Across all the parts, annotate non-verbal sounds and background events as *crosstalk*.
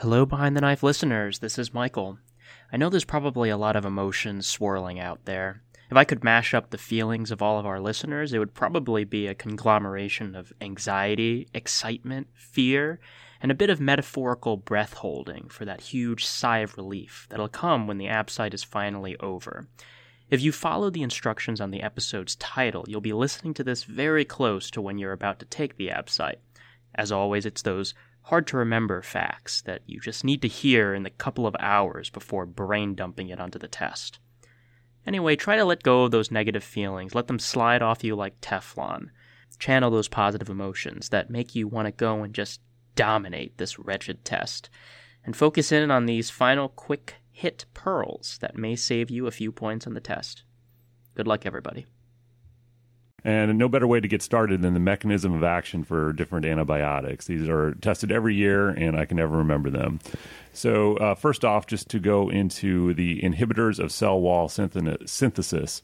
Hello, Behind the Knife listeners. This is Michael. I know there's probably a lot of emotions swirling out there. If I could mash up the feelings of all of our listeners, it would probably be a conglomeration of anxiety, excitement, fear, and a bit of metaphorical breath holding for that huge sigh of relief that'll come when the ABSITE is finally over. If you follow the instructions on the episode's title, you'll be listening to this very close to when you're about to take the ABSITE. As always, it's those hard to remember facts that you just need to hear in the couple of hours before brain dumping it onto the test. Anyway, try to let go of those negative feelings, let them slide off you like Teflon. Channel those positive emotions that make you want to go and just dominate this wretched test. And focus in on these final quick hit pearls that may save you a few points on the test. Good luck, everybody. And no better way to get started than the mechanism of action for different antibiotics. These are tested every year, and I can never remember them. So, uh, first off, just to go into the inhibitors of cell wall synthesis.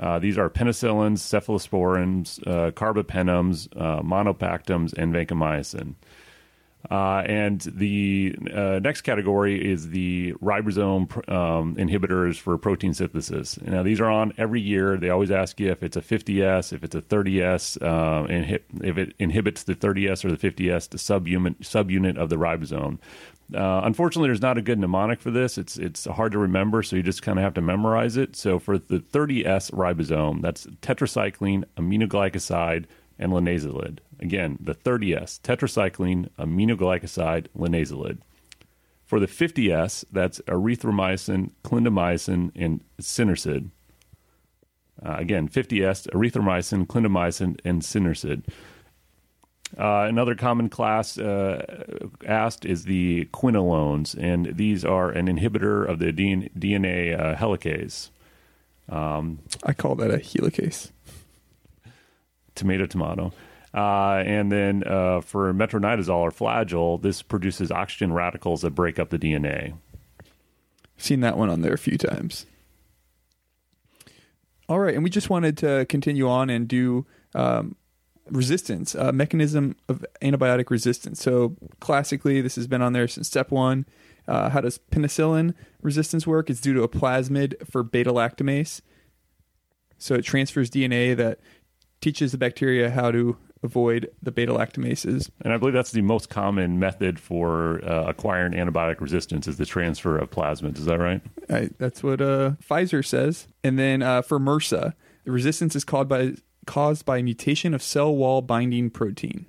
Uh, these are penicillins, cephalosporins, uh, carbapenems, uh, monobactams, and vancomycin. Uh, and the uh, next category is the ribosome um, inhibitors for protein synthesis. Now, these are on every year. They always ask you if it's a 50S, if it's a 30S, uh, inhi- if it inhibits the 30S or the 50S, the subunit, subunit of the ribosome. Uh, unfortunately, there's not a good mnemonic for this. It's it's hard to remember, so you just kind of have to memorize it. So for the 30S ribosome, that's tetracycline, aminoglycoside, and linezolid. Again, the 30S, tetracycline, aminoglycoside, linezolid. For the 50S, that's erythromycin, clindamycin, and Synercid. Uh, again, 50S, erythromycin, clindamycin, and Synercid. Uh, another common class uh, asked is the quinolones, and these are an inhibitor of the DNA uh, helicase. Um, I call that a helicase tomato, tomato. Uh, and then uh, for metronidazole or flagyl, this produces oxygen radicals that break up the DNA. Seen that one on there a few times. All right, and we just wanted to continue on and do um, resistance, mechanism of antibiotic resistance. So classically, this has been on there since step one. Uh, how does penicillin resistance work? It's due to a plasmid for beta lactamase. So it transfers DNA that teaches the bacteria how to avoid the beta lactamases. And I believe that's the most common method for uh, acquiring antibiotic resistance is the transfer of plasmids. Is that right? I, that's what uh, Pfizer says. And then uh, for MRSA, the resistance is caused by caused by mutation of cell wall binding protein.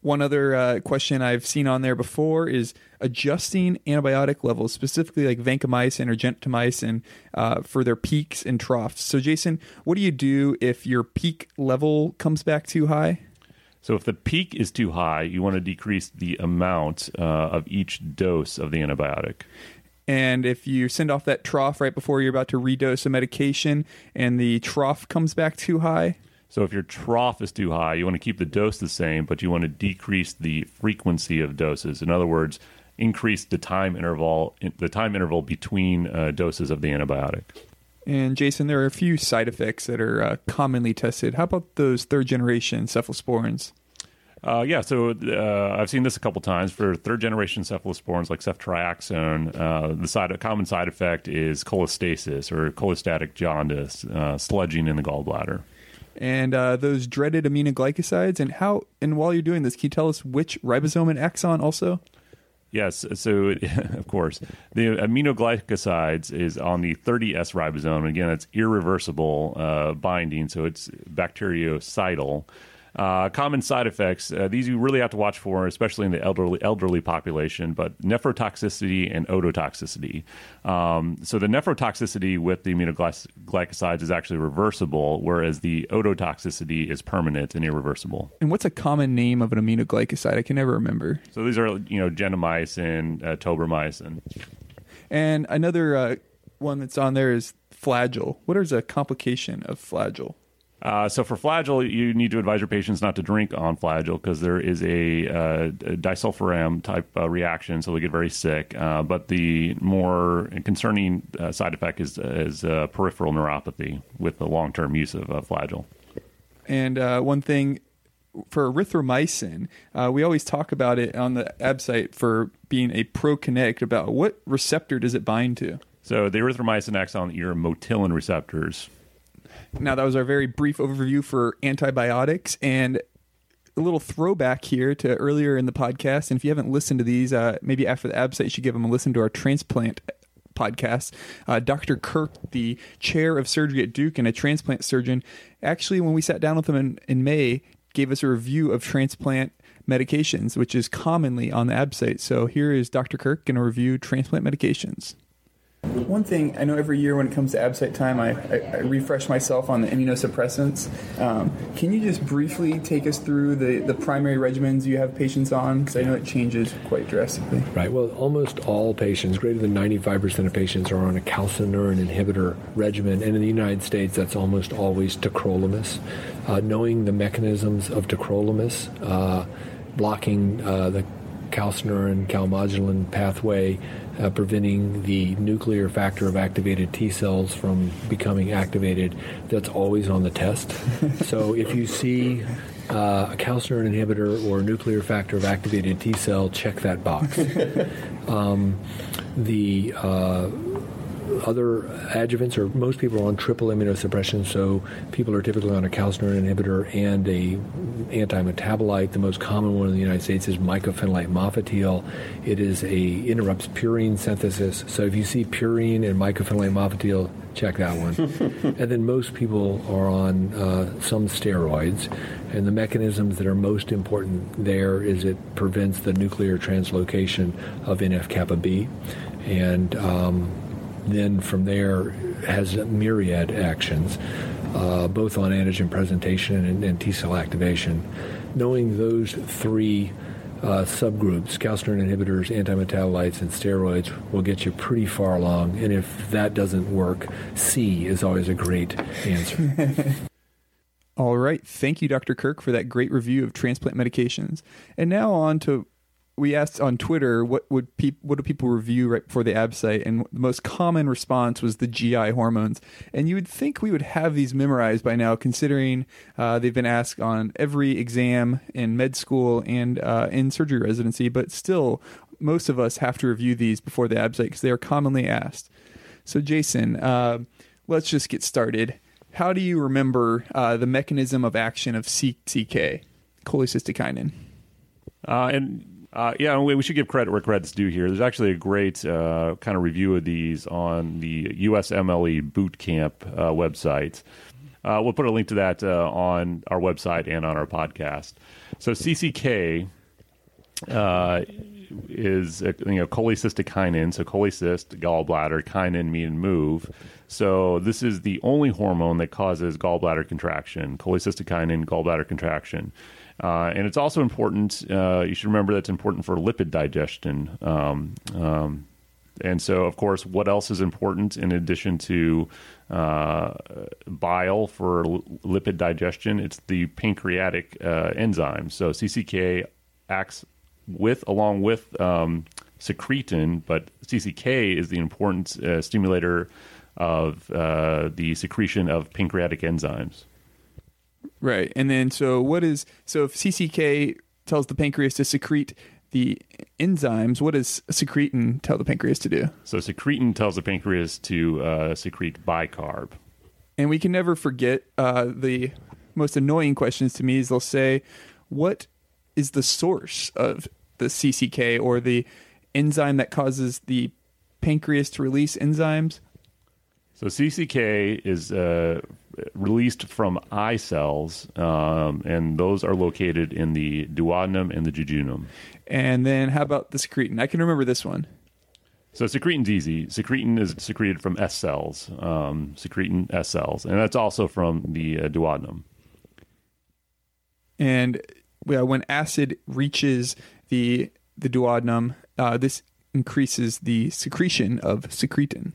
One other uh, question I've seen on there before is adjusting antibiotic levels, specifically like vancomycin or gentamicin, uh, for their peaks and troughs. So, Jason, what do you do if your peak level comes back too high? So, if the peak is too high, you want to decrease the amount uh, of each dose of the antibiotic. And if you send off that trough right before you're about to redose a medication and the trough comes back too high, so if your trough is too high, you want to keep the dose the same, but you want to decrease the frequency of doses. In other words, increase the time interval the time interval between uh, doses of the antibiotic. And Jason, there are a few side effects that are uh, commonly tested. How about those third generation cephalosporins? Uh, yeah, so uh, I've seen this a couple times for third generation cephalosporins like ceftriaxone. Uh, the side, common side effect is cholestasis or cholestatic jaundice, uh, sludging in the gallbladder and uh, those dreaded aminoglycosides. And how? And while you're doing this, can you tell us which ribosome and exon also? Yes, so *laughs* of course the aminoglycosides is on the 30S ribosome. Again, it's irreversible uh, binding, so it's bactericidal. Uh, common side effects. Uh, these you really have to watch for, especially in the elderly elderly population. But nephrotoxicity and ototoxicity. Um, so the nephrotoxicity with the aminoglycosides is actually reversible, whereas the ototoxicity is permanent and irreversible. And what's a common name of an aminoglycoside? I can never remember. So these are you know gentamicin, uh, tobramycin. And another uh, one that's on there is Flagyl. What is a complication of Flagyl? Uh, so for Flagyl, you need to advise your patients not to drink on Flagyl because there is a, uh, a disulfiram type uh, reaction, so they get very sick. Uh, but the more concerning uh, side effect is, is uh, peripheral neuropathy with the long term use of Flagyl. And one thing for erythromycin, we always talk about it on the ABSITE for being a prokinetic about what receptor does it bind to? So the erythromycin acts on your motilin receptors. Now, that was our very brief overview for antibiotics and a little throwback here to earlier in the podcast. And if you haven't listened to these, uh, maybe after the ABSITE, you should give them a listen to our transplant podcast. Uh, Dr. Kirk, the chair of surgery at Duke and a transplant surgeon, actually, when we sat down with him in, in May, gave us a review of transplant medications, which is commonly on the ABSITE. So here is Dr. Kirk going to review transplant medications. One thing I know every year when it comes to ABSITE time, I, I, I refresh myself on the immunosuppressants. Um, can you just briefly take us through the, the primary regimens you have patients on? Because I know it changes quite drastically. Right. Well, almost all patients, greater than 95% of patients, are on a calcineurin inhibitor regimen. And in the United States, that's almost always tacrolimus. Uh, knowing the mechanisms of tacrolimus, uh, blocking uh, the calcineurin calmodulin pathway uh, preventing the nuclear factor of activated T cells from becoming activated. That's always on the test. *laughs* so if you see uh, a calcineurin inhibitor or a nuclear factor of activated T cell, check that box. *laughs* um, the uh, other adjuvants, or most people are on triple immunosuppression, so people are typically on a calcineurin inhibitor and a anti-metabolite. The most common one in the United States is mycophenolate mofetil. It is a interrupts purine synthesis. So if you see purine and mycophenolate mofetil, check that one. *laughs* and then most people are on uh, some steroids, and the mechanisms that are most important there is it prevents the nuclear translocation of NF kappa B, and um, then from there has myriad actions, uh, both on antigen presentation and, and T cell activation. Knowing those three uh, subgroups, calcineurin inhibitors, antimetabolites, and steroids, will get you pretty far along. And if that doesn't work, C is always a great answer. *laughs* All right. Thank you, Dr. Kirk, for that great review of transplant medications. And now on to we asked on Twitter what would what do people review right before the ABSITE, and the most common response was the GI hormones. And you would think we would have these memorized by now, considering uh, they've been asked on every exam in med school and uh, in surgery residency. But still, most of us have to review these before the ABSITE because they are commonly asked. So, Jason, uh, let's just get started. How do you remember uh, the mechanism of action of CCK, cholecystokinin? Uh, and uh, yeah, we, we should give credit where credit's due here. There's actually a great uh, kind of review of these on the USMLE Bootcamp uh, website. Uh, we'll put a link to that uh, on our website and on our podcast. So CCK uh, is you know cholecystokinin, so cholecyst, gallbladder, kinin mean move. So this is the only hormone that causes gallbladder contraction, cholecystokinin, gallbladder contraction. Uh, and it's also important, uh, you should remember that's important for lipid digestion. Um, um, and so, of course, what else is important in addition to uh, bile for l- lipid digestion? It's the pancreatic uh, enzyme. So CCK acts with, along with um, secretin, but CCK is the important uh, stimulator of uh, the secretion of pancreatic enzymes. Right. And then so what is so if CCK tells the pancreas to secrete the enzymes, what does secretin tell the pancreas to do? So secretin tells the pancreas to uh, secrete bicarb. And we can never forget uh, the most annoying questions to me is they'll say, "What is the source of the CCK or the enzyme that causes the pancreas to release enzymes?" So CCK is uh, released from I cells, um, and those are located in the duodenum and the jejunum. And then how about the secretin? I can remember this one. So secretin's easy. Secretin is secreted from S cells, um, secretin S cells, and that's also from the uh, duodenum. And when acid reaches the the duodenum, uh, this increases the secretion of secretin.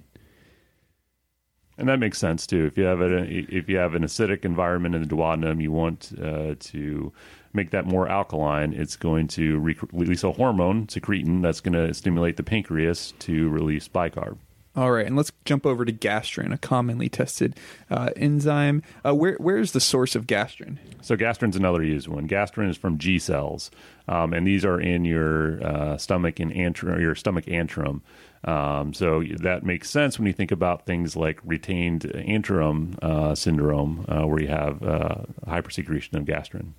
And that makes sense too. If you have a if you have an acidic environment in the duodenum, you want uh, to make that more alkaline. It's going to re- release a hormone, secretin, that's going to stimulate the pancreas to release bicarb. All right, and let's jump over to gastrin, a commonly tested uh, enzyme. Uh, where where's the source of gastrin? So gastrin's another used one. Gastrin is from G cells, um, and these are in your uh, stomach and antrum, your stomach antrum. Um, so that makes sense when you think about things like retained antrum uh, syndrome, uh, where you have uh, hypersecretion of gastrin.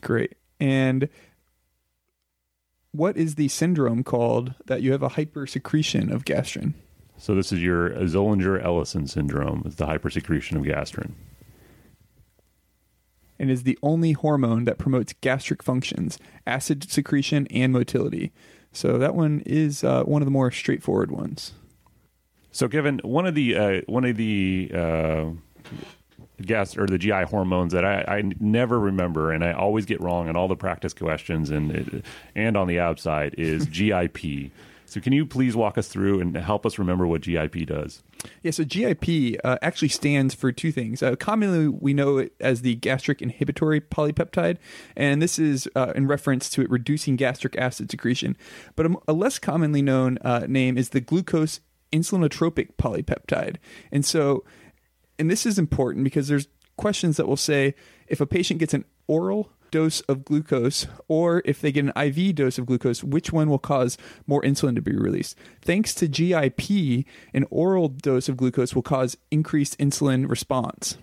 Great. And what is the syndrome called that you have a hypersecretion of gastrin? So this is your Zollinger-Ellison syndrome. It's the hypersecretion of gastrin. And is the only hormone that promotes gastric functions, acid secretion, and motility. So that one is uh, one of the more straightforward ones. So, Kevin, one of the uh, one of the uh, gas or the GI hormones that I, I, never remember and I always get wrong on all the practice questions and and on the ABSITE is *laughs* GIP. So, can you please walk us through and help us remember what GIP does? Yeah, so GIP uh, actually stands for two things. Uh, commonly, we know it as the gastric inhibitory polypeptide, and this is uh, in reference to it reducing gastric acid secretion. But a, a less commonly known uh, name is the glucose insulinotropic polypeptide. And so, and this is important because there's questions that will say if a patient gets an oral dose of glucose or if they get an IV dose of glucose, which one will cause more insulin to be released? Thanks to GIP, an oral dose of glucose will cause increased insulin response.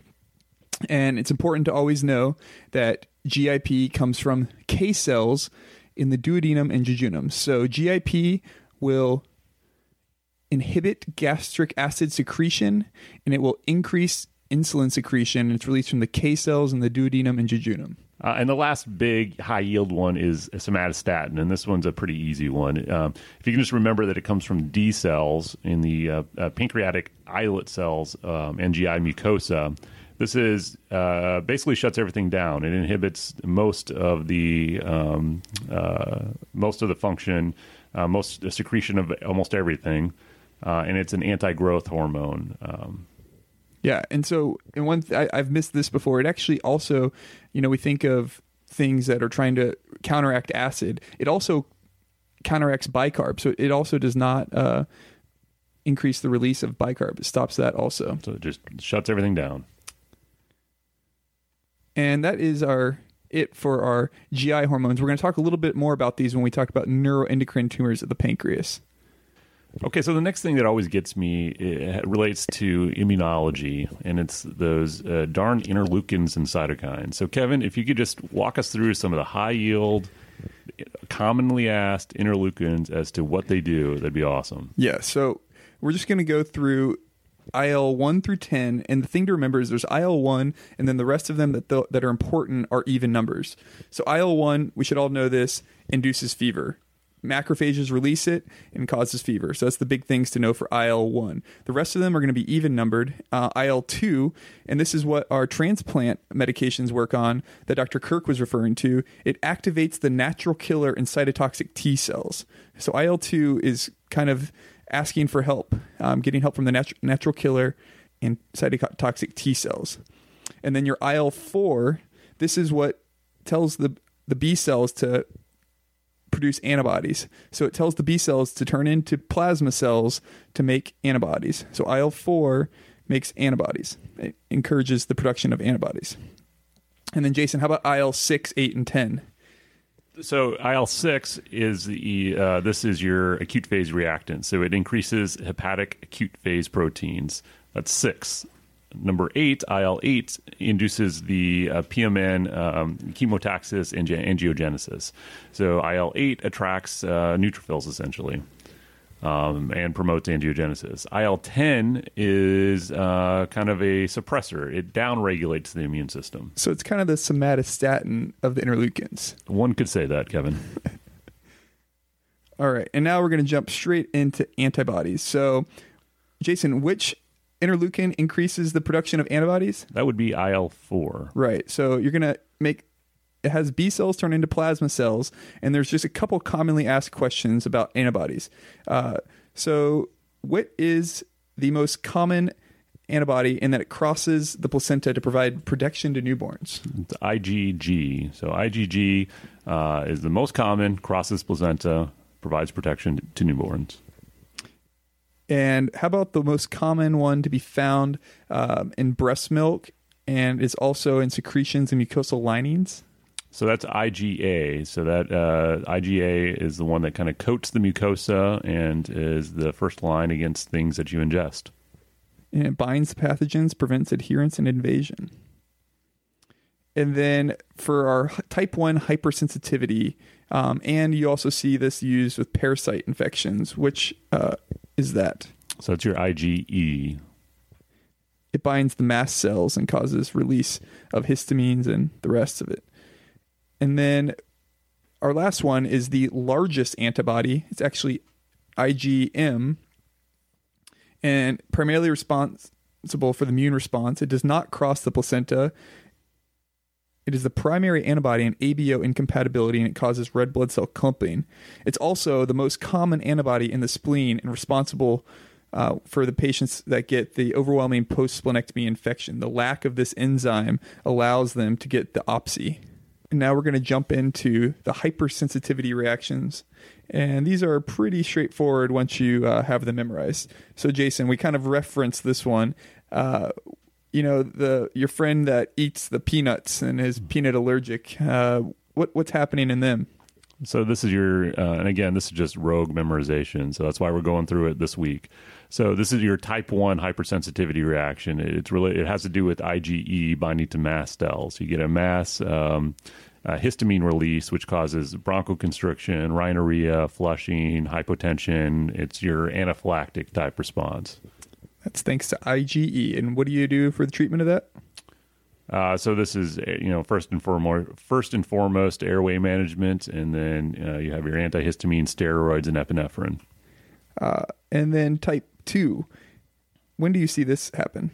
And it's important to always know that GIP comes from K cells in the duodenum and jejunum. So GIP will inhibit gastric acid secretion and it will increase insulin secretion. It's released from the K cells in the duodenum and jejunum. Uh, and the last big high yield one is somatostatin, and this one's a pretty easy one. Um, if you can just remember that it comes from D cells in the uh, uh, pancreatic islet cells um, and GI mucosa. This is uh, basically shuts everything down. It inhibits most of the um, uh, most of the function, uh, most secretion of almost everything, and it's an anti-growth hormone. Yeah, and so and one th- I, I've missed this before. It actually also, you know, we think of things that are trying to counteract acid. It also counteracts bicarb, so it also does not uh, increase the release of bicarb. It stops that also. So it just shuts everything down. And that is our it for our GI hormones. We're going to talk a little bit more about these when we talk about neuroendocrine tumors of the pancreas. Okay, so the next thing that always gets me relates to immunology, and it's those uh, darn interleukins and cytokines. So, Kevin, if you could just walk us through some of the high yield, commonly asked interleukins as to what they do, that'd be awesome. Yeah, so we're just going to go through IL 1 through 10. And the thing to remember is there's IL 1, and then the rest of them that, th- that are important are even numbers. So, IL 1, we should all know this, induces fever macrophages release it and causes fever. So that's the big things to know for IL 1. The rest of them are going to be even numbered. Uh, IL 2, and this is what our transplant medications work on that Dr. Kirk was referring to. It activates the natural killer and cytotoxic T cells. So IL 2 is kind of asking for help, um, getting help from the nat- natural killer and cytotoxic T cells. And then your IL 4, this is what tells the the B cells to produce antibodies. So it tells the B cells to turn into plasma cells to make antibodies. So IL 4 makes antibodies, it encourages the production of antibodies. And then, Jason, how about IL 6, 8, and 10? So IL six is the uh, this is your acute phase reactant. So it increases hepatic acute phase proteins. That's six. Number eight, IL eight, induces the uh, PMN um, chemotaxis and angiogenesis. So IL eight attracts uh, neutrophils essentially. um, and promotes angiogenesis. IL 10 is uh, kind of a suppressor, it downregulates the immune system. So it's kind of the somatostatin of the interleukins. One could say that, Kevin. *laughs* All right, and now we're going to jump straight into antibodies. So, Jason, which interleukin increases the production of antibodies? That would be IL 4. Right. So you're going to make it has B cells turn into plasma cells, and there's just a couple commonly asked questions about antibodies. Uh, so, what is the most common antibody in that it crosses the placenta to provide protection to newborns? It's IgG. So, IgG uh, is the most common, crosses placenta, provides protection to newborns. And how about the most common one to be found um, in breast milk and is also in secretions and mucosal linings? So that's IgA. So that uh, IgA is the one that kind of coats the mucosa and is the first line against things that you ingest. And it binds pathogens, prevents adherence and invasion. And then for our type 1 hypersensitivity, um, and you also see this used with parasite infections, which uh, is that? So it's your IgE. It binds the mast cells and causes release of histamines and the rest of it. And then our last one is the largest antibody. It's actually IgM and primarily responsible for the immune response. It does not cross the placenta. It is the primary antibody in ABO incompatibility and it causes red blood cell clumping. It's also the most common antibody in the spleen and responsible uh, for the patients that get the overwhelming post splenectomy infection. The lack of this enzyme allows them to get the OPSI. And now we're going to jump into the hypersensitivity reactions. And these are pretty straightforward once you uh, have them memorized. So, Jason, we kind of referenced this one. Uh, you know, the your friend that eats the peanuts and is peanut allergic. Uh, what what's happening in them? So this is your, uh, and again, this is just rogue memorization. So that's why we're going through it this week. So this is your type one hypersensitivity reaction. It's really it has to do with IgE binding to mast cells. You get a mass um, uh, histamine release, which causes bronchoconstriction, rhinorrhea, flushing, hypotension. It's your anaphylactic type response. That's thanks to IgE. And what do you do for the treatment of that? Uh, so this is you know first and foremost first and foremost airway management, and then uh, you have your antihistamine, steroids, and epinephrine. Uh, and then type two. When do you see this happen?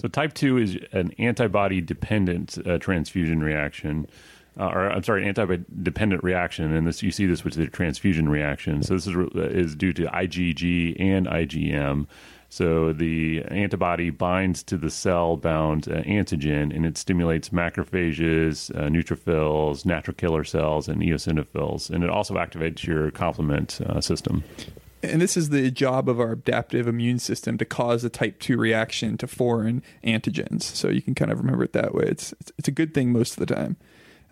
So type two is an antibody dependent uh, transfusion reaction. Uh, or I'm sorry, antibody-dependent reaction, and this you see this with the transfusion reaction. So this is is due to IgG and IgM. So the antibody binds to the cell-bound uh, antigen, and it stimulates macrophages, uh, neutrophils, natural killer cells, and eosinophils, and it also activates your complement uh, system. And this is the job of our adaptive immune system to cause a type 2 reaction to foreign antigens. So you can kind of remember it that way. It's, it's, it's a good thing most of the time.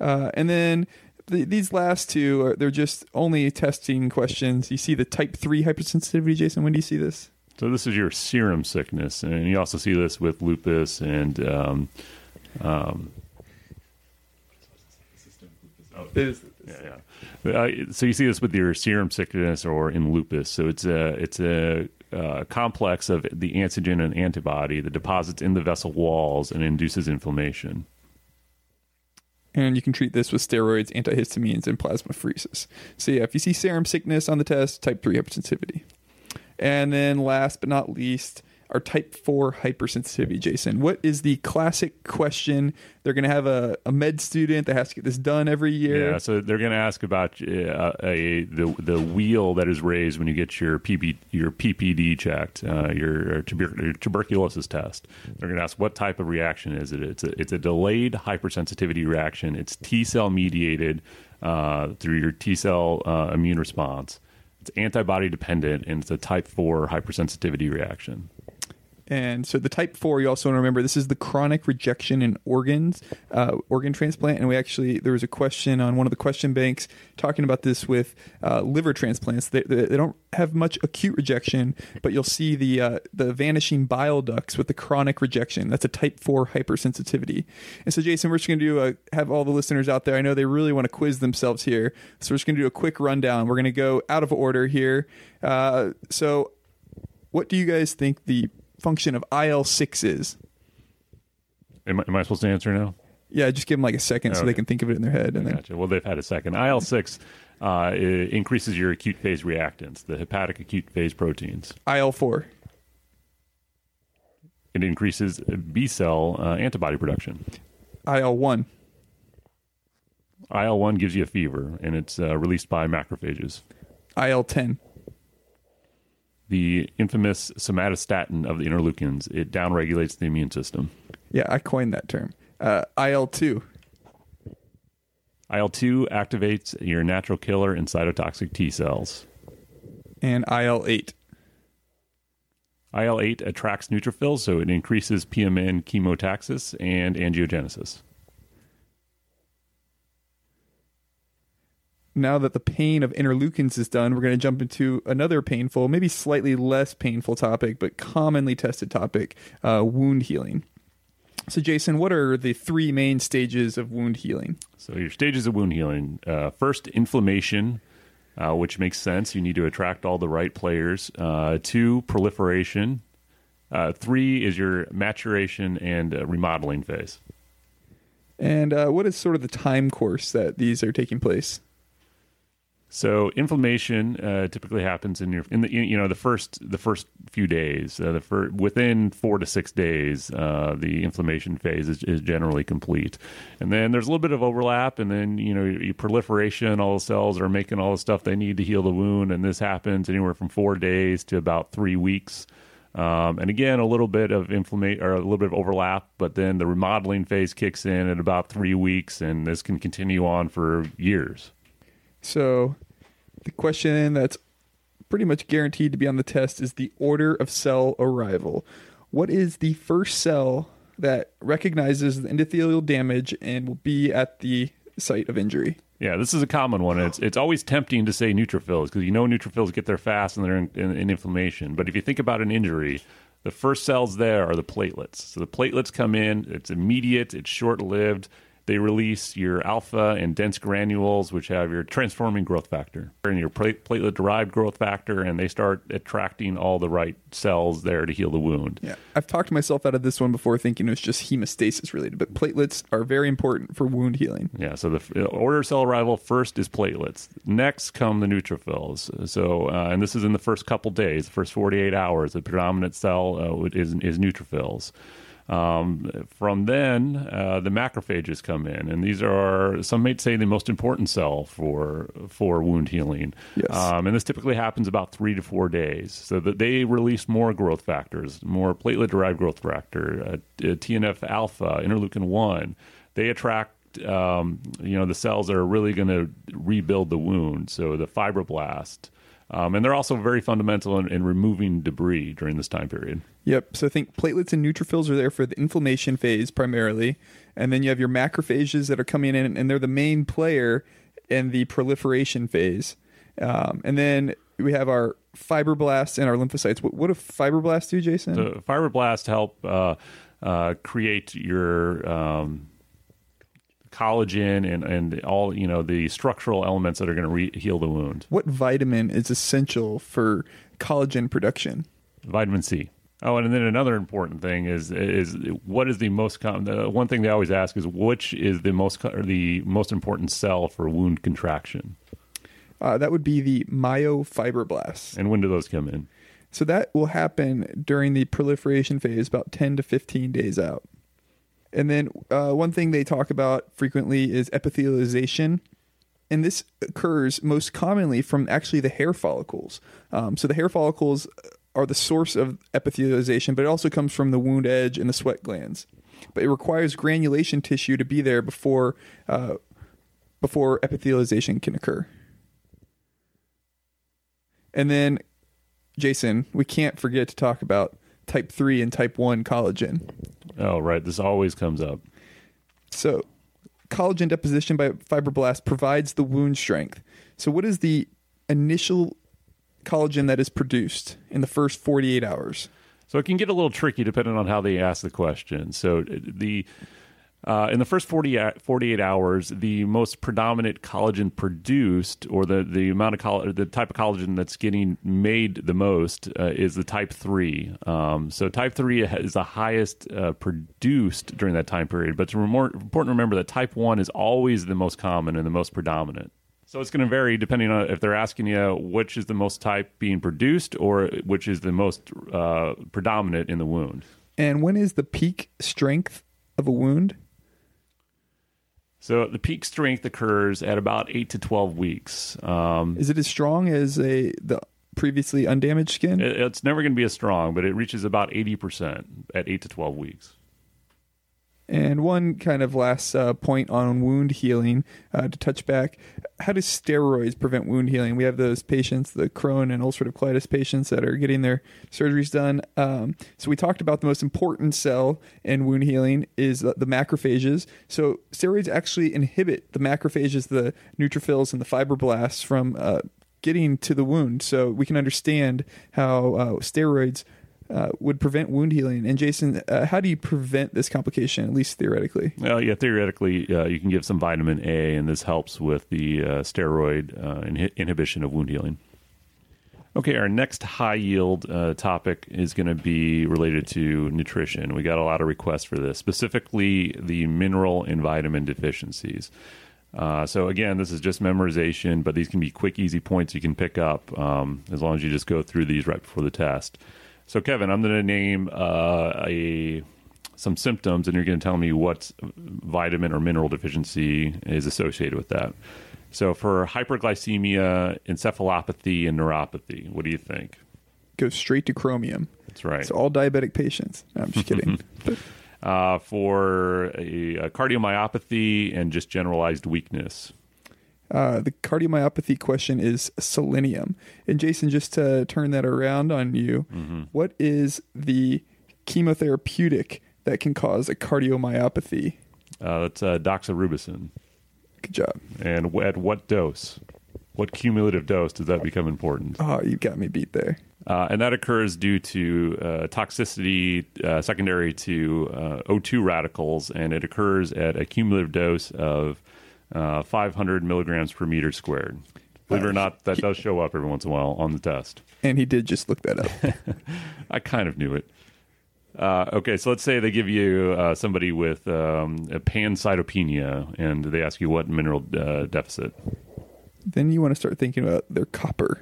Uh, and then the, these last two, are, they're just only testing questions. You see the type 3 hypersensitivity, Jason. When do you see this? So this is your serum sickness, and you also see this with lupus and. Um, um, yeah, yeah. Uh, so you see this with your serum sickness or in lupus. So it's a it's a uh, complex of the antigen and antibody that deposits in the vessel walls and induces inflammation. And you can treat this with steroids, antihistamines, and plasmapheresis. So yeah, if you see serum sickness on the test, type three hypersensitivity. And then last but not least, our type 4 hypersensitivity, Jason. What is the classic question? They're going to have a, a med student that has to get this done every year. Yeah, so they're going to ask about uh, a, the the wheal that is raised when you get your PP, your PPD checked, uh, your, tuber- your, tuberculosis test. They're going to ask what type of reaction is it? It's a, it's a delayed hypersensitivity reaction. It's T cell mediated uh, through your T cell uh, immune response. It's antibody dependent and it's a type 4 hypersensitivity reaction. And so the type four, you also want to remember, this is the chronic rejection in organs, uh, organ transplant. And we actually, there was a question on one of the question banks talking about this with uh, liver transplants. They, they, they don't have much acute rejection, but you'll see the uh, the vanishing bile ducts with the chronic rejection. That's a type four hypersensitivity. And so, Jason, we're just going to do a, have all the listeners out there. I know they really want to quiz themselves here, so we're just going to do a quick rundown. We're going to go out of order here. Uh, so, what do you guys think the function of IL six is? Am I, am I supposed to answer now? Yeah, just give them like a second so Okay. they can think of it in their head, and then Gotcha. Well, they've had a second. IL six uh, i- increases your acute phase reactants, the hepatic acute phase proteins. IL four. It increases B cell uh, antibody production. IL one. IL one gives you a fever, and it's uh, released by macrophages. IL ten. The infamous somatostatin of the interleukins. It downregulates the immune system. Yeah, I coined that term. Uh, IL two. IL two activates your natural killer and cytotoxic T cells. And IL eight. IL eight attracts neutrophils, so it increases PMN chemotaxis and angiogenesis. Now that the pain of interleukins is done, we're going to jump into another painful, maybe slightly less painful topic, but commonly tested topic uh, wound healing. So, Jason, what are the three main stages of wound healing? So your stages of wound healing: uh, first, inflammation, uh, which makes sense. You need to attract all the right players. Uh, two, proliferation. Uh, three is your maturation and uh, remodeling phase. And uh, what is sort of the time course that these are taking place? So inflammation uh, typically happens in your in the you know the first the first few days. Uh, the fir- within four to six days, uh, the inflammation phase is, is generally complete, and then there's a little bit of overlap, and then you know your proliferation. All the cells are making all the stuff they need to heal the wound, and this happens anywhere from four days to about three weeks. Um, and again, a little bit of inflammation or a little bit of overlap, but then the remodeling phase kicks in at about three weeks, and this can continue on for years. So, the question that's pretty much guaranteed to be on the test is the order of cell arrival. What is the first cell that recognizes the endothelial damage and will be at the site of injury? Yeah, this is a common one. It's it's always tempting to say neutrophils because you know neutrophils get there fast and they're in, in, in inflammation. But if you think about an injury, the first cells there are the platelets. So the platelets come in. It's immediate. It's short lived. They release your alpha and dense granules, which have your transforming growth factor and your platelet derived growth factor, and they start attracting all the right cells there to heal the wound. Yeah, I've talked myself out of this one before thinking it was just hemostasis related, but platelets are very important for wound healing. Yeah, so the order of cell arrival first is platelets. Next come the neutrophils. So, uh, and this is in the first couple days, the first 48 hours. The predominant cell uh, is, is neutrophils. Um, from then, uh, the macrophages come in, and these are some might say the most important cell for for wound healing. Yes. Um, and this typically happens about three to four days. So that they release more growth factors, more platelet derived growth factor, uh, TNF alpha, interleukin one. They attract um, you know the cells that are really going to rebuild the wound. So the fibroblast. Um, and they're also very fundamental in, in removing debris during this time period. Yep. So I think platelets and neutrophils are there for the inflammation phase primarily, and then you have your macrophages that are coming in, and they're the main player in the proliferation phase. Um, and then we have our fibroblasts and our lymphocytes. What, what do fibroblasts do, Jason? So fibroblasts help uh, uh, create your um, collagen and, and all you know the structural elements that are going to re- heal the wound. what vitamin is essential for collagen production? Vitamin C. Oh, and then another important thing is is what is the most common? the one thing they always ask is which is the most or the most important cell for wound contraction, Uh, that would be the myofibroblasts. and when do those come in? So that will happen during the proliferation phase, about 10 to 15 days out. And then uh, one thing they talk about frequently is epithelialization. And this occurs most commonly from actually the hair follicles. Um, so the hair follicles are the source of epithelialization, but it also comes from the wound edge and the sweat glands. But it requires granulation tissue to be there before uh, before epithelialization can occur. And then Jason, we can't forget to talk about type 3 and type 1 collagen. Oh, right. This always comes up. So, collagen deposition by fibroblasts provides the wound strength. So, what is the initial collagen that is produced in the first 48 hours? So it can get a little tricky depending on how they ask the question. So the uh, in the first 40, 48 hours, the most predominant collagen produced, or the, the amount of coll- the type of collagen that's getting made the most, uh, is the type three. Um, so type three is the highest uh, produced during that time period. But it's more important to remember that type one is always the most common and the most predominant. So it's going to vary depending on if they're asking you which is the most type being produced or which is the most uh, predominant in the wound. And when is the peak strength of a wound? So the peak strength occurs at about eight to twelve weeks. Um, is it as strong as a the previously undamaged skin? It, it's never going to be as strong, but it reaches about eighty percent at eight to twelve weeks. And one kind of last uh, point on wound healing uh, to touch back. How do steroids prevent wound healing? We have those patients, the Crohn and ulcerative colitis patients that are getting their surgeries done. Um, so we talked about the most important cell in wound healing is the, the macrophages. So steroids actually inhibit the macrophages, the neutrophils, and the fibroblasts from uh, getting to the wound. So we can understand how uh, steroids uh, would prevent wound healing. And Jason, uh, how do you prevent this complication, at least theoretically? Well, yeah, theoretically, uh, you can give some vitamin A, and this helps with the uh, steroid uh, inhi- inhibition of wound healing. Okay, our next high yield topic is going to be related to nutrition. We got a lot of requests for this, specifically the mineral and vitamin deficiencies. Uh, so again, this is just memorization, but these can be quick, easy points you can pick up um, as long as you just go through these right before the test. So, Kevin, I'm going to name uh, a some symptoms, and you're going to tell me what vitamin or mineral deficiency is associated with that. So, for hyperglycemia, encephalopathy, and neuropathy, what do you think? Go straight to chromium. That's right. It's all diabetic patients. No, I'm just kidding. *laughs* uh, for a, a cardiomyopathy and just generalized weakness. Uh, the cardiomyopathy question is selenium. And Jason, just to turn that around on you, mm-hmm. what is the chemotherapeutic that can cause a cardiomyopathy? Uh, that's uh, doxorubicin. Good job. And at what dose? What cumulative dose does that become important? Oh, you got me beat there. Uh, and that occurs due to uh, toxicity uh, secondary to uh, O2 radicals, and it occurs at a cumulative dose of uh, 500 milligrams per meter squared. Believe it or not, that does show up every once in a while on the test. And he did just look that up. *laughs* I kind of knew it. Uh, okay, so let's say they give you uh, somebody with um, a pancytopenia and they ask you what mineral uh, deficit. Then you want to start thinking about their copper.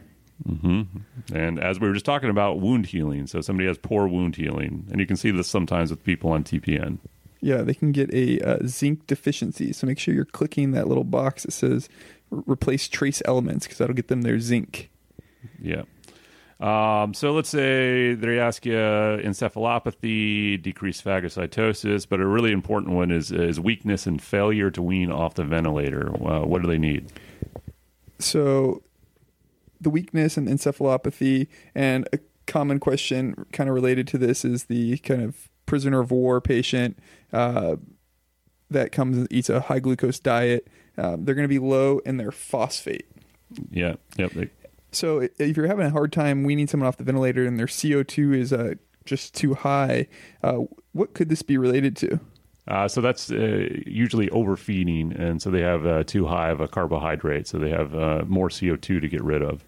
Mm-hmm. And as we were just talking about wound healing, so somebody has poor wound healing, and you can see this sometimes with people on TPN. Yeah, they can get a uh, zinc deficiency. So make sure you're clicking that little box that says replace trace elements because that'll get them their zinc. Yeah. Um, so let's say they ask you encephalopathy, decreased phagocytosis, but a really important one is, is weakness and failure to wean off the ventilator. Uh, what do they need? So the weakness and encephalopathy, and a common question kind of related to this is the kind of prisoner of war patient uh, that comes and eats a high glucose diet, um, they're going to be low in their phosphate. Yeah. Yep. They- so if you're having a hard time weaning someone off the ventilator and their CO2 is uh, just too high, uh, what could this be related to? Uh, so that's uh, usually overfeeding, and so they have uh, too high of a carbohydrate, so they have uh, more CO2 to get rid of.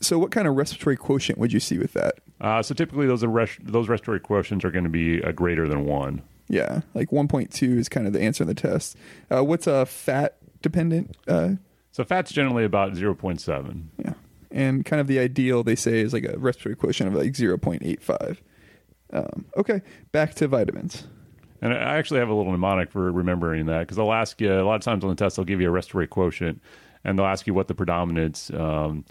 So, what kind of respiratory quotient would you see with that? Uh, so, typically, those res- those respiratory quotients are going to be greater than one. Yeah, like 1.2 is kind of the answer in the test. Uh, what's a fat dependent? Uh, so, fat's generally about 0.7. Yeah, and kind of the ideal they say is like a respiratory quotient of like 0.85. Um, okay, back to vitamins. And I actually have a little mnemonic for remembering that because they'll ask you a lot of times on the test they'll give you a respiratory quotient and they'll ask you what the predominance um,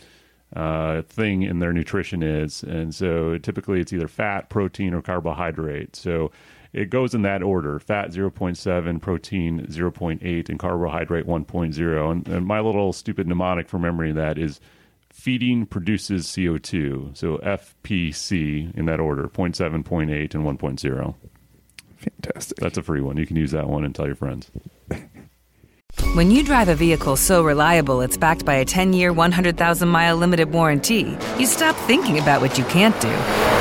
uh, thing in their nutrition is. And so typically it's either fat, protein, or carbohydrate. So it goes in that order fat 0.7, protein 0.8, and carbohydrate 1.0. And, and my little stupid mnemonic for remembering that is feeding produces CO2. So FPC in that order 0.7, 0.8, and 1.0. Fantastic. That's a free one. You can use that one and tell your friends. *laughs* When you drive a vehicle so reliable it's backed by a 10 year, 100,000 mile limited warranty, you stop thinking about what you can't do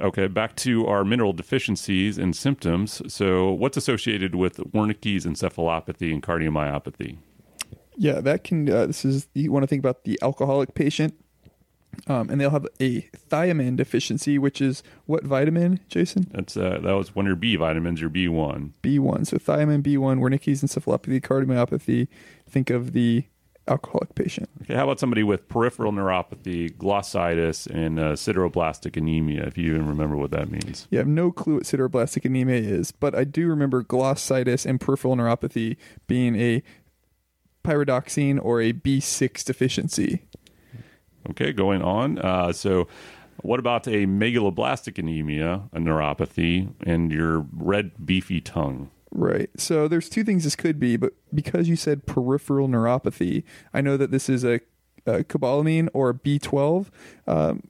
Okay, back to our mineral deficiencies and symptoms. So, what's associated with Wernicke's encephalopathy and cardiomyopathy? Yeah, that can. Uh, this is you want to think about the alcoholic patient, um, and they'll have a thiamine deficiency, which is what vitamin, Jason? That's uh, that was one of your B vitamins, your B one. B one. So thiamine B one, Wernicke's encephalopathy, cardiomyopathy. Think of the alcoholic patient. Okay, how about somebody with peripheral neuropathy, glossitis, and uh, sideroblastic anemia? If you even remember what that means. Yeah, I have no clue what sideroblastic anemia is, but I do remember glossitis and peripheral neuropathy being a pyridoxine or a B6 deficiency. Okay, going on. Uh, so, what about a megaloblastic anemia, a neuropathy, and your red beefy tongue? Right. So there's two things this could be, but because you said peripheral neuropathy, I know that this is a, a cobalamin or a B12 um,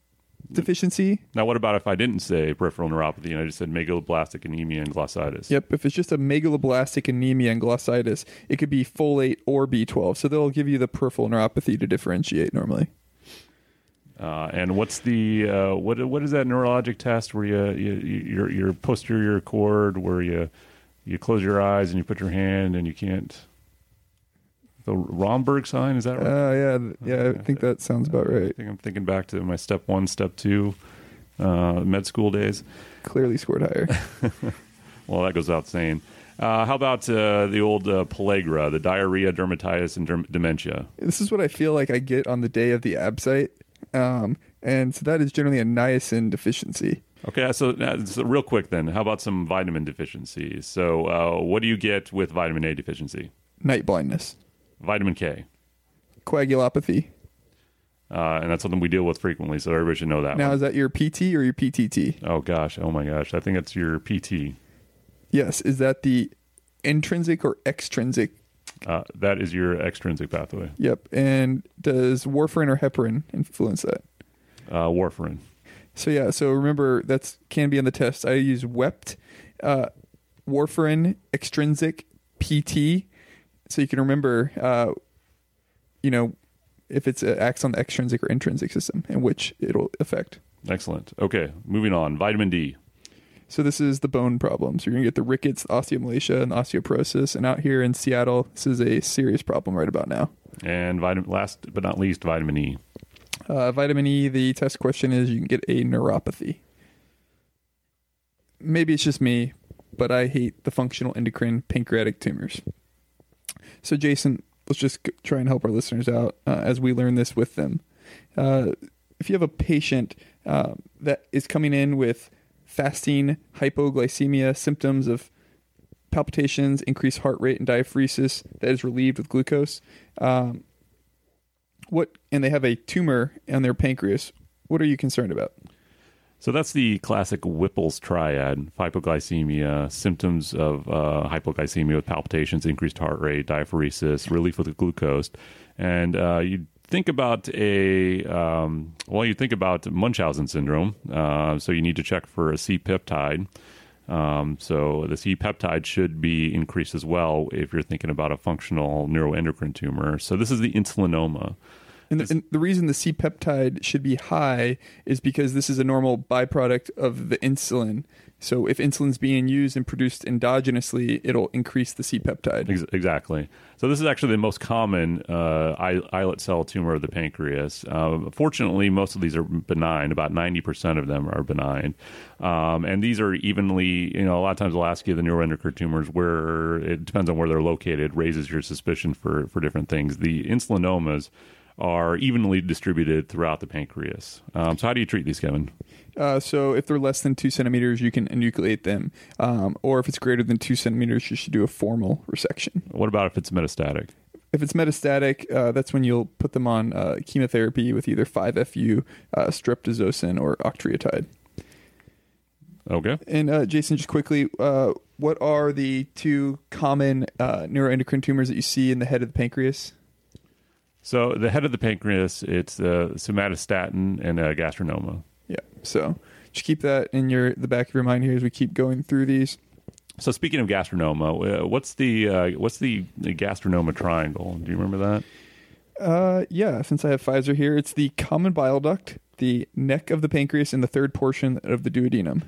deficiency. Now, what about if I didn't say peripheral neuropathy and I just said megaloblastic anemia and glossitis? Yep. If it's just a megaloblastic anemia and glossitis, it could be folate or B12. So they'll give you the peripheral neuropathy to differentiate normally. Uh, and what's the uh, what what is that neurologic test where you, you your your posterior cord where you you close your eyes and you put your hand and you can't the Romberg sign is that right? Uh, yeah, yeah, I think that sounds about right. I think I'm thinking back to my step one, step two, uh, med school days. Clearly scored higher. *laughs* *laughs* Well, that goes without saying. Uh, how about uh, the old uh, pellagra, the diarrhea, dermatitis, and derm- dementia? this is what I feel like I get on the day of the ABSITE. Um, and so that is generally a niacin deficiency. Okay, so, uh, so real quick then, how about some vitamin deficiencies? So, uh, what do you get with vitamin A deficiency? Night blindness, Vitamin K, coagulopathy. uh, and that's something we deal with frequently, so everybody should know that. Now, one. is that your PT or your PTT? oh gosh, oh my gosh, I think it's your PT. Yes. Is that the intrinsic or extrinsic? Uh, that is your extrinsic pathway. Yep. And does warfarin or heparin influence that? Uh, warfarin. So yeah, so remember that's can be on the test. I use WEPT, uh, warfarin, extrinsic, PT, so you can remember, uh, you know, if it's uh, acts on the extrinsic or intrinsic system and which it'll affect. Excellent. Okay, moving on. Vitamin D. So this is the bone problem. So you're gonna get the rickets, the osteomalacia, and osteoporosis. And out here in Seattle, this is a serious problem right about now. And vitamin, last but not least, vitamin E. Uh, vitamin E, the test question is you can get a neuropathy. Maybe it's just me, but I hate the functional endocrine pancreatic tumors. So, Jason, let's just try and help our listeners out uh, as we learn this with them. Uh, if you have a patient uh, that is coming in with fasting, hypoglycemia, symptoms of palpitations, increased heart rate, and diaphoresis that is relieved with glucose, um, what and they have a tumor on their pancreas what are you concerned about So that's the classic Whipple's triad: hypoglycemia, symptoms of uh, hypoglycemia with palpitations, increased heart rate, diaphoresis, relief with glucose, and uh, you think about a um, well, you think about Munchausen syndrome. Uh, so you need to check for a C peptide. Um, so the C peptide should be increased as well if you're thinking about a functional neuroendocrine tumor. So this is the insulinoma. and the, and the reason the c peptide should be high is because this is a normal byproduct of the insulin so if insulin's being used and produced endogenously it'll increase the c peptide Ex- exactly. So this is actually the most common uh, islet cell tumor of the pancreas. Uh, fortunately, most of these are benign. About ninety percent of them are benign, um, and these are evenly. You know, a lot of times they'll ask you the neuroendocrine tumors where it depends on where they're located raises your suspicion for for different things. The insulinomas are evenly distributed throughout the pancreas. Um, so, how do you treat these, Kevin? Uh, so if they're less than two centimeters, you can enucleate them, um, or if it's greater than two centimeters, you should do a formal resection. What about if it's metastatic? If it's metastatic, uh, that's when you'll put them on uh, chemotherapy with either 5FU, uh, streptozocin, or octreotide. Okay. And uh, Jason, just quickly, uh, what are the two common uh, neuroendocrine tumors that you see in the head of the pancreas? So, the head of the pancreas, it's uh, somatostatin and uh, gastrinoma. Yeah. So just keep that in your the back of your mind here as we keep going through these. So, speaking of gastrinoma, uh, what's the uh, what's the, gastrinoma triangle? Do you remember that? Uh, yeah. Since I have Pfizer here, it's the common bile duct, the neck of the pancreas, and the third portion of the duodenum.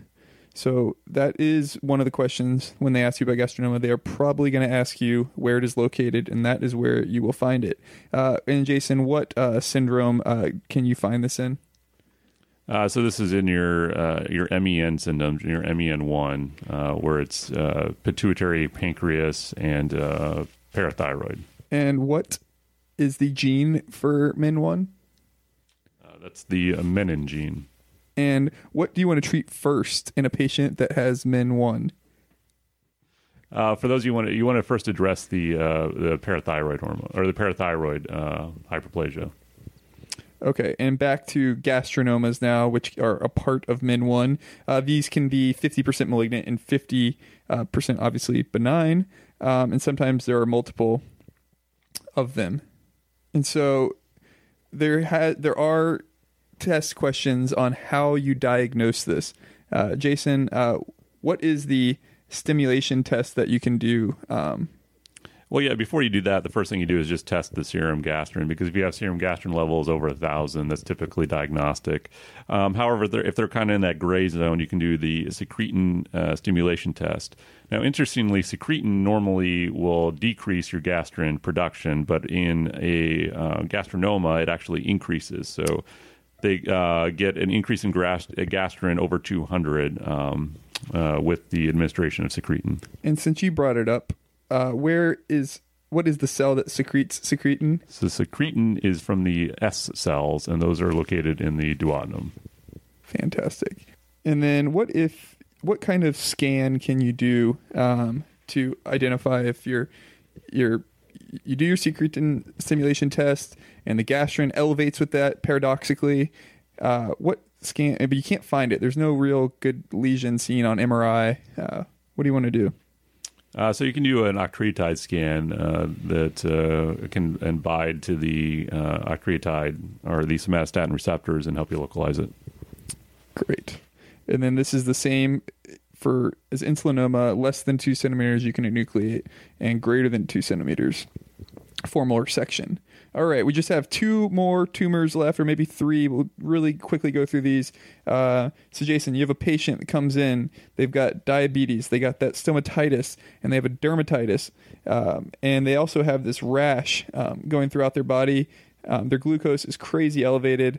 So that is one of the questions when they ask you about gastrinoma. They are probably going to ask you where it is located, and that is where you will find it. Uh, and Jason, what uh, syndrome uh, can you find this in? Uh, so this is in your uh, your MEN syndrome, your MEN one, uh, where it's uh, pituitary, pancreas, and uh, parathyroid. And what is the gene for MEN1? Uh, that's the uh, menin gene. And what do you want to treat first in a patient that has MEN1? Uh, for those you want to you want to first address the uh, the parathyroid hormone or the parathyroid uh, hyperplasia. Okay, and back to gastrinomas now, which are a part of MEN1. Uh, these can be 50% malignant and 50 uh, percent obviously benign, um, and sometimes there are multiple of them. And so there ha- there are test questions on how you diagnose this. Uh, Jason, uh, what is the stimulation test that you can do? Um, Well, yeah. Before you do that, the first thing you do is just test the serum gastrin because if you have serum gastrin levels over a thousand, that's typically diagnostic. Um, however, if they're, if they're kind of in that gray zone, you can do the secretin uh, stimulation test. Now, interestingly, secretin normally will decrease your gastrin production, but in a uh, gastrinoma, it actually increases. So they uh, get an increase in gras- gastrin over 200 um, uh, with the administration of secretin. and since you brought it up, uh, where is what is the cell that secretes secretin? So secretin is from the S cells, and those are located in the duodenum. Fantastic. And then what if what kind of scan can you do um, to identify if you're you're you do your secretin stimulation test and the gastrin elevates with that paradoxically uh, what scan but you can't find it there's no real good lesion seen on mri uh, what do you want to do Uh, so you can do an octreotide scan uh, that uh, can and bind to the uh, octreotide or the somatostatin receptors and help you localize it. Great. And then this is the same for as insulinoma, less than two centimeters you can enucleate, and greater than two centimeters, formal resection. All right, we just have two more tumors left, or maybe three. We'll really quickly go through these. Uh, so, Jason, you have a patient that comes in. They've got diabetes, they got that stomatitis, and they have a dermatitis, um, and they also have this rash um, going throughout their body. Um, their glucose is crazy elevated.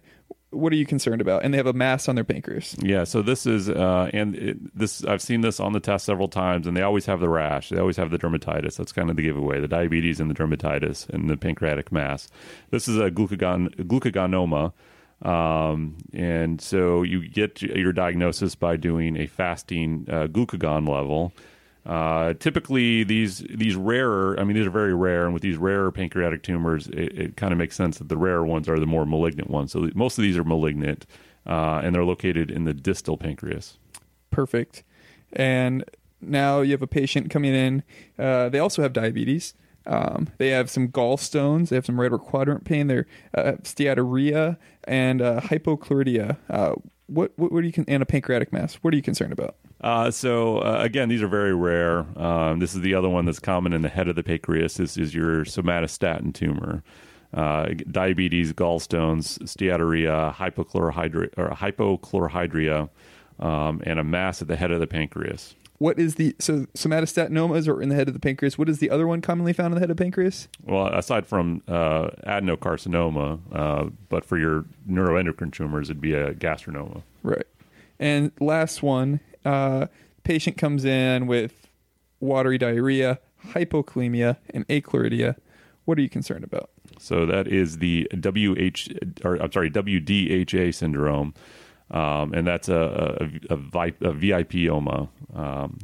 What are you concerned about? And they have a mass on their pancreas. Yeah, so this is uh, and it, this I've seen this on the test several times, and they always have the rash. They always have the dermatitis. That's kind of the giveaway: the diabetes and the dermatitis and the pancreatic mass. This is a glucagon glucagonoma, um, and so you get your diagnosis by doing a fasting uh, glucagon level. Uh, typically, these these rarer, I mean, these are very rare, and with these rarer pancreatic tumors, it, it kind of makes sense that the rarer ones are the more malignant ones. So most of these are malignant, uh, and they're located in the distal pancreas. Perfect. And now you have a patient coming in. Uh, they also have diabetes. Um, they have some gallstones. They have some right or quadrant pain. They're uh, steatorrhea and uh, hypochlorhydria. Uh, what, what, what do you con- and a pancreatic mass? What are you concerned about? Uh, so uh, again, these are very rare. Um, this is the other one that's common in the head of the pancreas. This is your somatostatin tumor. Uh, diabetes, gallstones, steatorrhea, hypochlorhydria, or hypochlorhydria, um, and a mass at the head of the pancreas. What is the so somatostatomas are in the head of the pancreas? What is the other one commonly found in the head of the pancreas? Well, aside from uh, adenocarcinoma, uh, but for your neuroendocrine tumors, it'd be a gastrinoma. Right. And last one, uh, patient comes in with watery diarrhea, hypokalemia, and achlorhydria. What are you concerned about? So that is the WH, or I'm sorry, WDHA syndrome, um, and that's a, a, a, a VIPoma, um,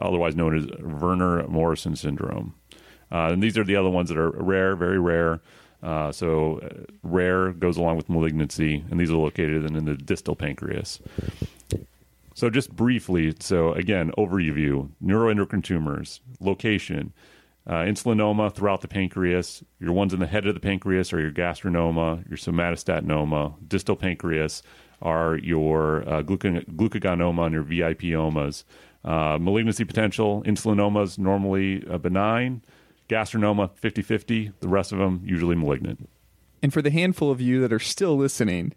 otherwise known as Verner Morrison syndrome. Uh, and these are the other ones that are rare, very rare. Uh, so uh, rare goes along with malignancy, and these are located in, in the distal pancreas. So just briefly, so again, overview: neuroendocrine tumors, location, uh, insulinoma throughout the pancreas. Your ones in the head of the pancreas are your gastrinoma, your somatostatinoma. Distal pancreas are your uh, glucag- glucagonoma and your VIPomas. Uh, malignancy potential, insulinomas normally uh, benign, gastrinoma 50 50, the rest of them usually malignant. And for the handful of you that are still listening,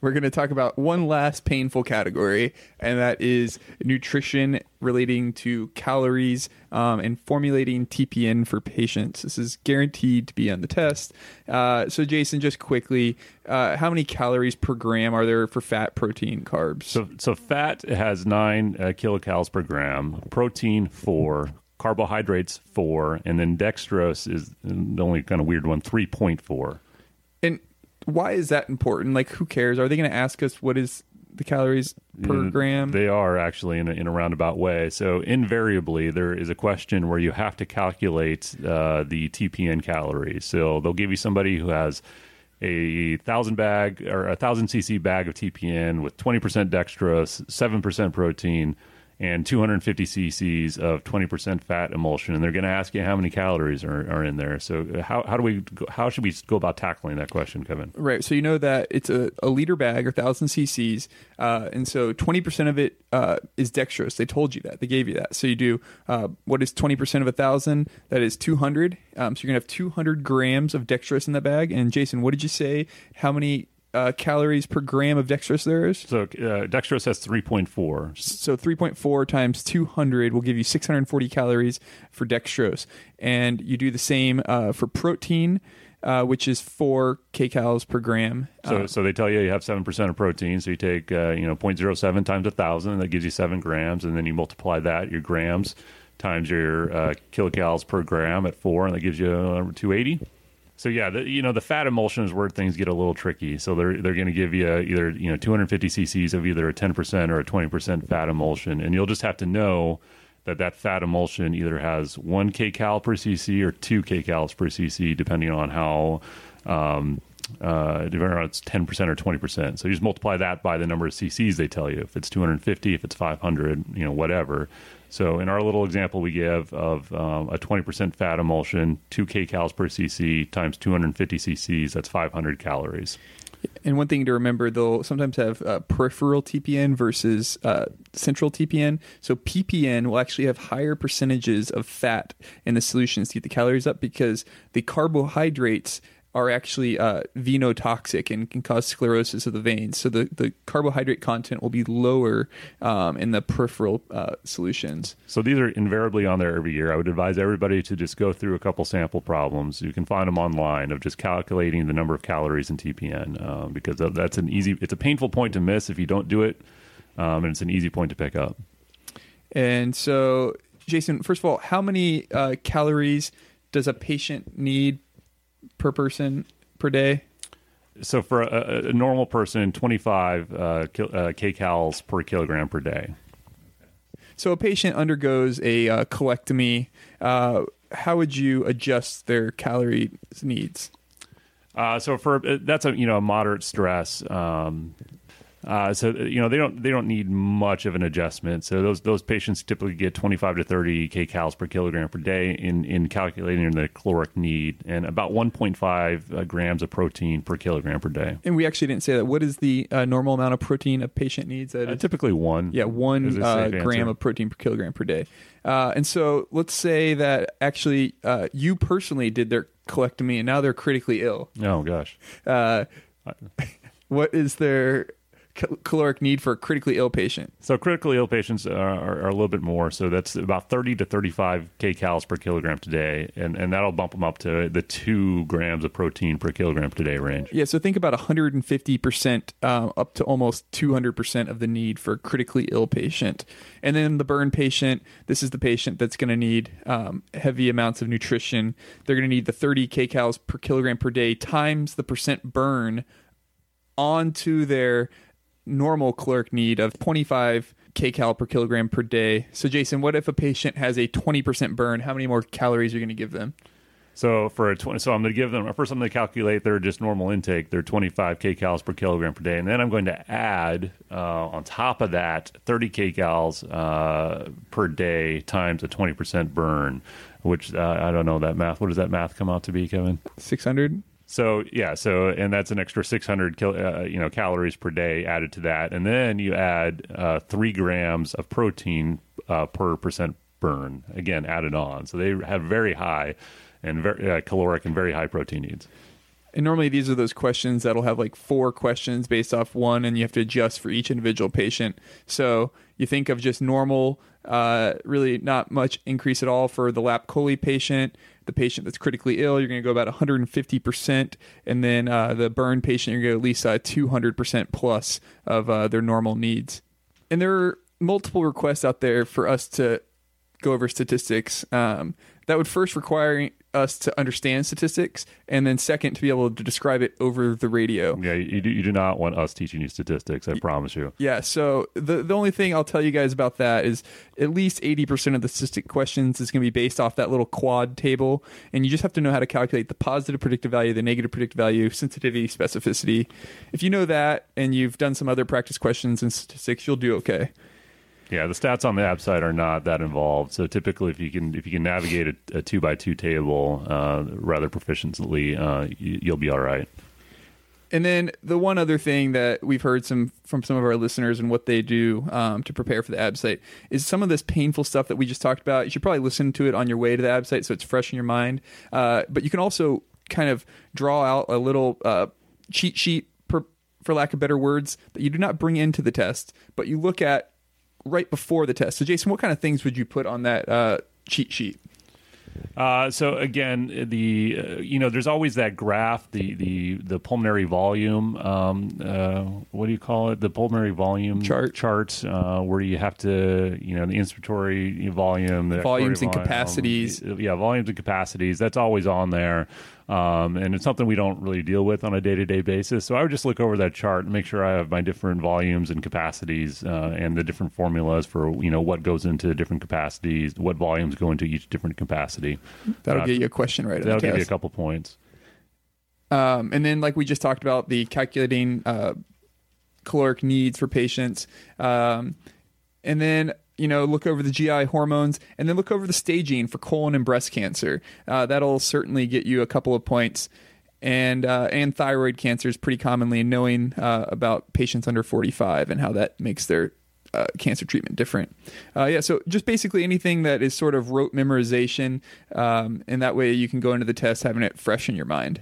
we're going to talk about one last painful category, and that is nutrition relating to calories um, and formulating TPN for patients. This is guaranteed to be on the test. Uh, so, Jason, just quickly, uh, how many calories per gram are there for fat, protein, carbs? So, so fat has nine uh, kilocalories per gram, protein four, carbohydrates four, and then dextrose is the only kind of weird one, three point four. Why is that important? Like, who cares? Are they going to ask us what is the calories per Mm, gram? They are actually in a, in a roundabout way. So invariably, there is a question where you have to calculate uh, the TPN calories. So they'll give you somebody who has a thousand bag or a thousand cc bag of TPN with twenty percent dextrose, seven percent protein, and 250 cc's of 20% fat emulsion, and they're going to ask you how many calories are, are in there. So how how do we how should we go about tackling that question, Kevin? Right. So you know that it's a, a liter bag or thousand cc's, uh, and so twenty percent of it uh, is dextrose. They told you that. They gave you that. So you do uh, what is twenty percent of a thousand? That is two hundred. Um, so you're gonna have two hundred grams of dextrose in that bag. And Jason, what did you say? How many uh, calories per gram of dextrose there is? So uh, dextrose has 3.4. So 3.4 times 200 will give you 640 calories for dextrose. And you do the same uh, for protein, uh, which is 4 kcals per gram. So, Uh, so they tell you you have seven percent of protein. So you take uh, you know 0.07 times a thousand, that gives you seven grams, and then you multiply that your grams times your uh, kilocalories per gram at four, and that gives you uh, 280. So yeah, the, you know the fat emulsion is where things get a little tricky. So they're they're going to give you either you know 250 cc's of either a 10 percent or a 20 percent fat emulsion, and you'll just have to know that that fat emulsion either has one kcal per cc or two kcals per cc, depending on how. Um, uh, it's 10% or 20%. So you just multiply that by the number of cc's they tell you. If it's 250, if it's 500, you know, whatever. So in our little example we give of um, a 20% fat emulsion, 2 kcals per cc times 250 cc's, that's 500 calories. And one thing to remember, they'll sometimes have uh, peripheral TPN versus uh, central TPN. So PPN will actually have higher percentages of fat in the solutions to get the calories up because the carbohydrates are actually uh, venotoxic and can cause sclerosis of the veins. So the, the carbohydrate content will be lower um, in the peripheral uh, solutions. So these are invariably on there every year. I would advise everybody to just go through a couple sample problems. You can find them online of just calculating the number of calories in TPN um, because that's an easy. It's a painful point to miss if you don't do it, um, and it's an easy point to pick up. And so, Jason, first of all, how many uh, calories does a patient need per person per day? So for a, a normal person, 25 uh, kil, uh, kcals per kilogram per day. So a patient undergoes a uh, colectomy. Uh, how would you adjust their calorie needs? Uh, so for that's a you know a moderate stress. Um, uh, so you know they don't they don't need much of an adjustment. So those those patients typically get 25 to 30 kcals per kilogram per day in in calculating the caloric need, and about 1.5 uh, grams of protein per kilogram per day. And we actually didn't say that. What is the uh, normal amount of protein a patient needs? That Uh, typically one. yeah, one uh, gram of protein per kilogram per day. Uh, and so let's say that actually uh, you personally did their colectomy and now they're critically ill. Oh gosh. Uh, *laughs* what is their caloric need for a critically ill patient? So critically ill patients are, are, are a little bit more. So that's about 30 to 35 kcals per kilogram today, and, and that'll bump them up to the two grams of protein per kilogram today range. Yeah, so think about 150% uh, up to almost 200% of the need for a critically ill patient. And then the burn patient, this is the patient that's going to need um, heavy amounts of nutrition. They're going to need the 30 kcals per kilogram per day times the percent burn onto their normal caloric need of 25 kcal per kilogram per day. So, Jason, what if a patient has a 20% burn? How many more calories are you going to give them? So for a 20, so I'm going to give them first. I'm going to calculate their just normal intake, their 25 kcals per kilogram per day, and then I'm going to add uh, on top of that 30 kcals uh, per day times a 20 percent burn, which uh, I don't know that math. What does that math come out to be, Kevin? 600. So yeah, so and that's an extra 600 kil, uh, you know calories per day added to that, and then you add uh, three grams of protein uh, per percent burn again added on. So they have very high and very uh, caloric and very high protein needs. And normally these are those questions that'll have like four questions based off one, and you have to adjust for each individual patient. So you think of just normal, uh, really not much increase at all for the lap chole patient. The patient that's critically ill, you're going to go about 150%. And then uh, the burn patient, you're going to at least uh, 200% plus of uh, their normal needs. And there are multiple requests out there for us to go over statistics. Um, that would first require us to understand statistics, and then second to be able to describe it over the radio. Yeah, you do, you do not want us teaching you statistics. I promise you. Yeah. So the the only thing I'll tell you guys about that is at least eighty percent of the statistic questions is going to be based off that little quad table, and you just have to know how to calculate the positive predictive value, the negative predictive value, sensitivity, specificity. If you know that, and you've done some other practice questions and statistics, you'll do okay. Yeah, the stats on the ABSITE are not that involved. So typically, if you can if you can navigate a, a two by two table uh, rather proficiently, uh, you, you'll be all right. And then the one other thing that we've heard some from some of our listeners and what they do um, to prepare for the ABSITE is some of this painful stuff that we just talked about. You should probably listen to it on your way to the ABSITE so it's fresh in your mind. Uh, but you can also kind of draw out a little uh, cheat sheet, for lack of better words, that you do not bring into the test, but you look at right before the test. So, Jason, what kind of things would you put on that uh, cheat sheet? Uh, so again, the uh, you know, there's always that graph, the the the pulmonary volume. Um, uh, what do you call it? The pulmonary volume Chart. charts, uh, where you have to, you know, the inspiratory volume, the Volumes and expiratory capacities. volume. yeah, volumes and capacities. That's always on there. Um, and it's something we don't really deal with on a day to day basis. So I would just look over that chart and make sure I have my different volumes and capacities uh, and the different formulas for you know what goes into different capacities, what volumes go into each different capacity. That'll Uh, get you a question right. That'll give you a couple points. Um, and then, like we just talked about, the calculating uh, caloric needs for patients. Um, and then, you know, look over the GI hormones and then look over the staging for colon and breast cancer. Uh, that'll certainly get you a couple of points. And, uh, and thyroid cancers pretty commonly, and knowing uh, about patients under 45 and how that makes their uh, cancer treatment different. Uh, yeah, so just basically anything that is sort of rote memorization, um, and that way you can go into the test having it fresh in your mind.